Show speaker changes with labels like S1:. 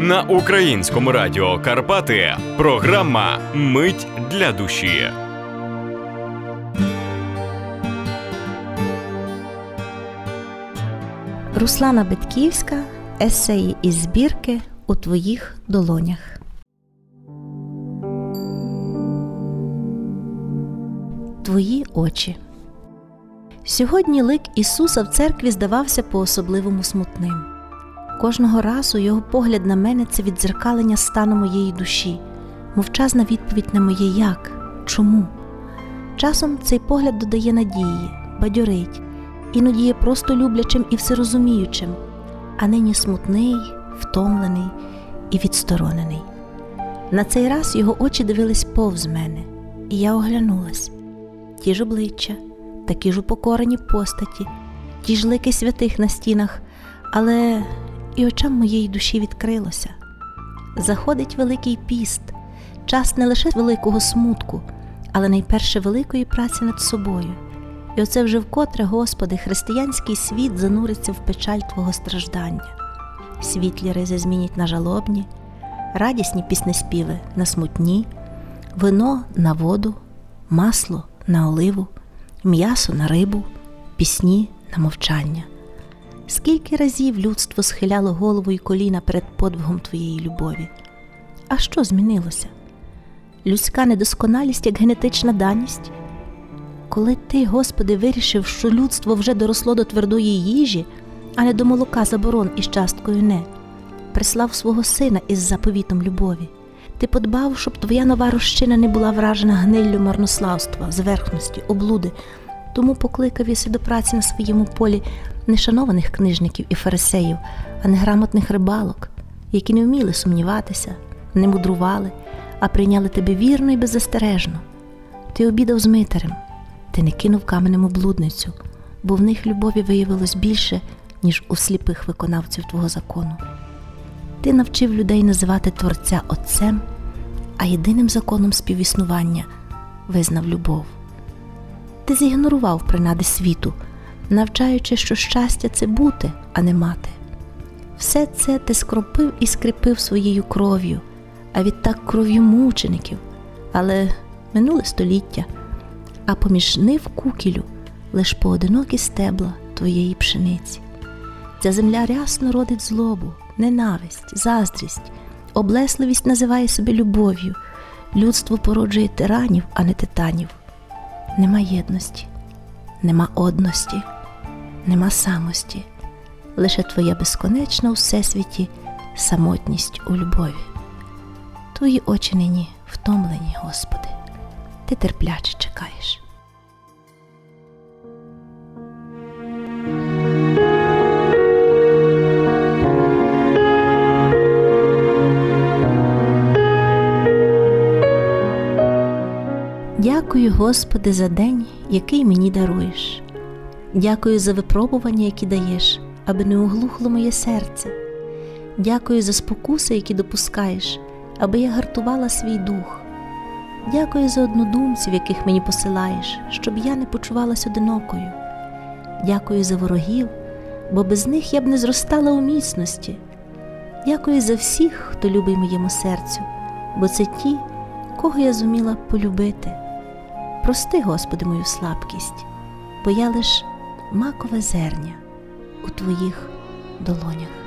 S1: На українському радіо Карпати програма Мить для душі.
S2: Руслана Бетківська. Есеї із збірки у твоїх долонях. Твої очі. Сьогодні лик Ісуса в церкві здавався по-особливому смутним. Кожного разу його погляд на мене це віддзеркалення стану моєї душі, мовчазна відповідь на моє як, чому. Часом цей погляд додає надії, бадьорить, іноді є просто люблячим і всерозуміючим, а нині смутний, втомлений і відсторонений. На цей раз його очі дивились повз мене, і я оглянулась ті ж обличчя, такі ж упокорені постаті, ті ж лики святих на стінах, але і очам моєї душі відкрилося. Заходить Великий піст, час не лише великого смутку, але найперше великої праці над собою. І оце вже вкотре, Господи, християнський світ зануриться в печаль Твого страждання. Світлі ризи змінять на жалобні, радісні піснеспіви на смутні, вино на воду, масло на оливу, м'ясо на рибу, пісні на мовчання. Скільки разів людство схиляло голову і коліна перед подвигом Твоєї любові? А що змінилося? Людська недосконалість як генетична даність? Коли ти, Господи, вирішив, що людство вже доросло до твердої їжі, а не до молока заборон із часткою не, прислав свого сина із заповітом любові. Ти подбав, щоб твоя нова розчина не була вражена гниллю марнославства, зверхності, облуди, тому покликав єси до праці на своєму полі не шанованих книжників і фарисеїв, а неграмотних рибалок, які не вміли сумніватися, не мудрували, а прийняли тебе вірно і беззастережно. Ти обідав з митарем, ти не кинув каменем облудницю, бо в них любові виявилось більше, ніж у сліпих виконавців твого закону. Ти навчив людей називати Творця Отцем, а єдиним законом співіснування визнав любов. Ти зігнорував принади світу, навчаючи, що щастя це бути, а не мати. Все це ти скропив і скріпив своєю кров'ю, а відтак кров'ю мучеників, але минуле століття, а поміж нив кукілю лиш поодинокі стебла твоєї пшениці. Ця земля рясно родить злобу, ненависть, заздрість, облесливість називає себе любов'ю, людство породжує тиранів, а не титанів. Нема єдності, нема одності, нема самості, лише твоя безконечна у всесвіті самотність у любові. Твої очі нині втомлені, Господи, ти терпляче чекаєш. Дякую, Господи, за день, який мені даруєш. Дякую за випробування, які даєш, аби не оглухло моє серце. Дякую за спокуси, які допускаєш, аби я гартувала свій дух. Дякую за однодумців, яких мені посилаєш, щоб я не почувалась одинокою. Дякую за ворогів, бо без них я б не зростала у міцності. Дякую за всіх, хто любить моєму серцю, бо це ті, кого я зуміла полюбити. Прости, Господи, мою слабкість, бо я лиш макове зерня у Твоїх долонях.